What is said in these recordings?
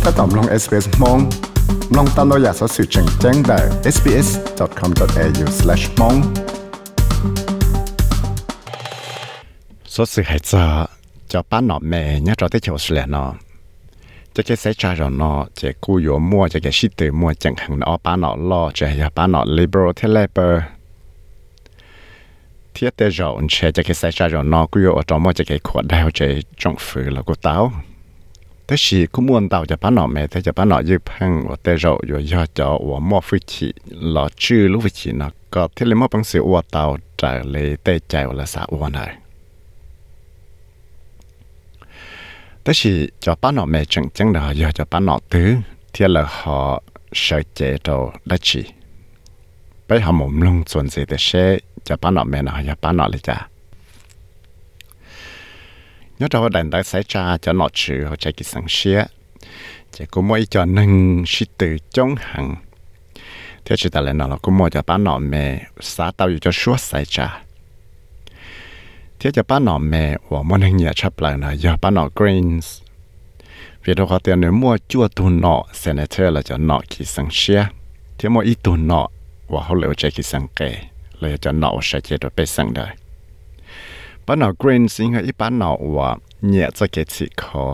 ก็ตอมลง SBS มองลองตามเราอยากสอสื่อแจ้งแจ้งได้ sbs.com.au/mong สอสื่อให้จะจะป้านหนอแม่เนี่ยเราได้เขียวสุดแล้วเนาะจะแค่ใช้จ่ายเนาะจะกูอยู่มั่วจะแค่ชิดตือมั่วจังหังเนาะป้านหนอรอจะอย่า ป้านหนอ liberal เทเลเปอร์ thiết tế rồi chế cho cái sai trái rồi nó cứ ở trong mỗi cái quạt đeo chế trong phứ là của tao thế thì cũng muốn tao cho bán nó mẹ thế cho bán nó dư phăng và tế rồi rồi do cho và mua phi chỉ là chữ lúc phi chỉ nó có thế là mua bằng sự của tao trả lời tế chạy là sao của này thế thì cho bán nó mẹ chẳng chẳng là do cho bán nó thứ thế là họ sợ chế rồi đã chỉ bây họ mồm lông chuẩn gì để sẽ cho bán nọ mẹ nọ ya bán nọเลยจ้ะ nhớ cho đàn đã xảy cha cho nọ chữ họ chạy kỳ sáng xía chỉ có mỗi cho nâng sĩ tử chống hẳn. Thế chỉ ta lại nó cũng có mỗi cho ba nọ mẹ xá tao cho suốt xảy cha. Thế cho ba nọ mẹ và mỗi nâng nhà chấp lại là do ba nọ greens. Vì đâu có tiền nếu mua chua tu nọ senator là cho nọ kỳ sáng xía. Thế mỗi ít tu nọ và họ lựa chạy kỳ sáng kề lựa cho nọ sẽ chạy được bê sáng đời. บ้านเรา green สิงห์อีบ้านเราว่าเนี่ยจะเกิดสิคอ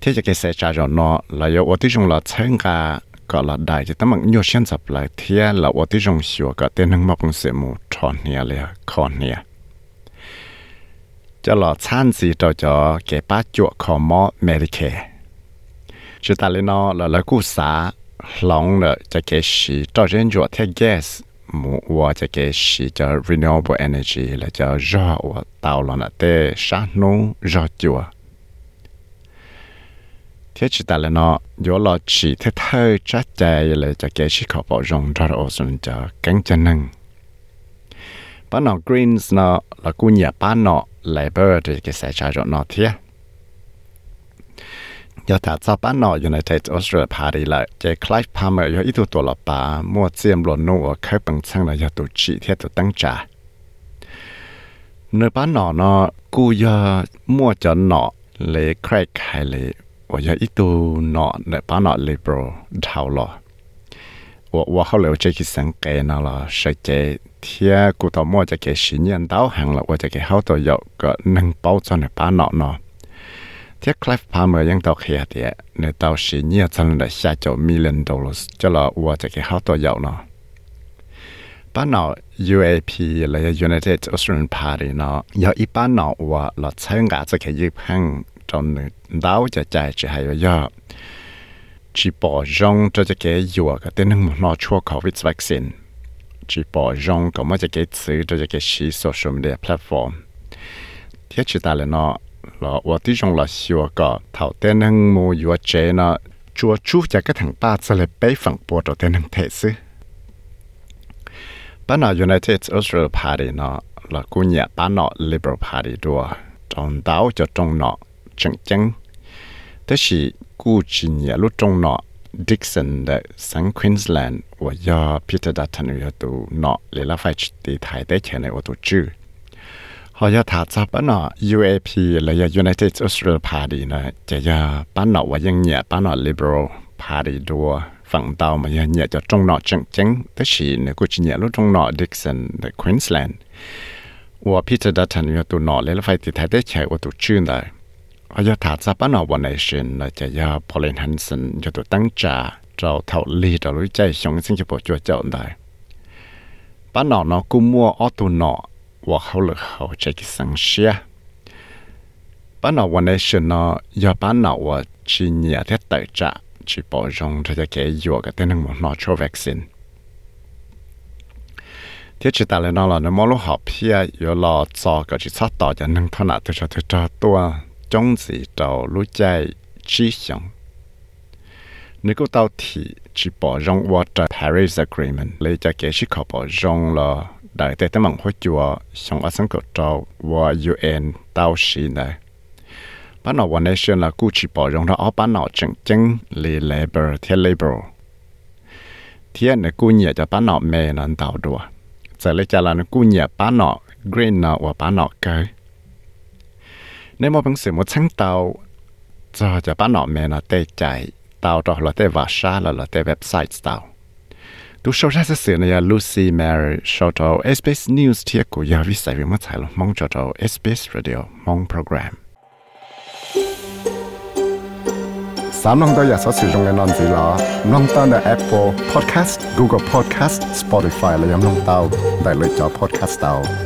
ที่จะเกิดเสียใจจอนอแล้วยว่าที่จงเราเชิงกาก็ละได้จะต้องมันโยเช่นสับหลายเทียแล้วว่าที่จงชัวก็เต้นทั้งมาคงเสียมูทอนเนี่ยเลยคอนเนี่ยจะหลอดชั้นสีต่อจอเก็บป้าจวคอมอเมริเคชุดตาเลนอแล้วแล้วกู้สาหลงเลยจะเก็บสีต่อเช่นจวเทีย gas mu wa cha ke renewable energy là cha ja wa tao lo na te sha nu ja thế chỉ ta là nó gió lo thế thơ cha cha là cha ke shi khó bỏ rong ở sun cánh chân năng bán nó greens nó là cu nhà bán nó labor cái sẽ trả cho nó thiệt ยอดถาซาป้านอยู่ในเทศออสเตรเลียพาดีลยเจคลายพาเมอร์ยออีตัวตัวละปามัวเสียมหลนนัวเคยปังซังเลยอตุจีเทียตุตั้งจาเนื้อป้านอเนอกูยอมัวจนหนอเลยใครใครเลยว่ายออีตัวหนอเนื้อป้านอเลยโปรดาวลอว่าว่าเขาเหลวใจคิดสังเกตนะล่ะใช่เจเทียกูต่อมัวจะเกชินยันดาวหังละว่าจะเกเขาตัวยอก็นึ่งเป้าจนเนื้อป้านอเนอ 呢。ที่คลฟพาเมอยังตอกเฮียเดียในตอสีเนี่ยจันเลยชาจมิลเลนดอลลาร์จะรอวัวจะเกี่ยวตัวยาวเนาะป้านอ UAP เลย United Australian Party เนาะยาอีป้านอว่าเราเชิงกาจะเกี่ยวพังจนดาวจะใจจะห้ยาจีปอจงจะจะเกี่ยวกับเต้นหนึ่งนอชัวโควิดวัคซีนจีปอจงก็ไม่จะเกี่ยวซื้อจะจะเกี่ยวชีโซเชียลมีเดียแพลตฟอร์มที่จิตาเลยเนาะ là và tí là xíu cả thảo tên hăng mô yếu chế nó chúa chú cho cái thằng ba sẽ là bế phẳng bộ đầu tên hăng thể sư bà nó United Israel Party nó là cô nhà bà nó Liberal Party đùa. Trong đảo cho trong nó chẳng chẳng thế thì cô nhà lúc trong nó Dixon đã sang Queensland và do Peter Dutton ở tụ nọ để là phải đi thái tế chè này ở tụ chứ หอยถาจับปะเนาะ UAP หรือ United Australia Party นะจะยาปะเนาะว่ายังเนี่ยปะเนาะ Liberal Party ดัวฝั่งเตามายังเนี่ยจะจงเนาะจังจังแต่ฉีเนี่ยกูจะเนี่ยรู้จงเนาะ Dixon ใน Queensland ว่าพี่จะดัชนีตัวเนาะเลยแล้วไฟติดแท้ได้ใช้ว่าตัวชื่นได้หอยถาจับปะเนาะวันไหนเช่นนะจะยา Pauline Hanson จะตัวตั้งจ่าเราเท่าลีเรารู้ใจชงสิงคโปร์จัวเจ้าได้ปะเนาะเนาะกูมัวออตัวเนาะ ว่าเขาเลือกเขาจะกิสังเชียป้าหนอวันนี้ฉันเนาะยาป้าหนอว่าชีเนียที่เตจะชีปอจงจะเกี่ยวกับเต้นหมอนอชัววัคซีนที่จิตาเลนอลนมอลูหอบเพียอยู่รอจอกับจิตซอต่อจะนั่งถนัดตัวจะตัวตัวจงสีเตารู้ใจชี้ยงนึกว่าเตาที่ชีปอจงวอเตอร์ Paris Agreement เลยจะเกี่ยวชิคอปอจงลอ đại tế tế mong hỗ chùa xong ở sân cổ trâu và UN tao xì này bán nào One Nation là cụ chỉ bỏ rộng ra ở bán nào chân chân lì labor theo labor Thế này cụ nhẹ cho bán nào mê nàn tao đùa. Giờ lấy cho là nó cụ nhẹ bán nào green nào và bán nào cơ nếu mà bằng sự một sáng tàu cho cho bán nọ mê nó tê chạy tao đó là tê vả xa là là tê website tao tu sau ra sẽ này Lucy Mary sau cho SBS News thì của giờ viết sai việc mất tài lo mong cho cho SBS Radio, mong program สามน้องตัวอยากสอสื่อตรงกันนอนสีล้อน้องตั้งแต่ Apple Podcast, Google Podcast, Spotify และยังน้องเตาได้เลยจอ Podcast tao.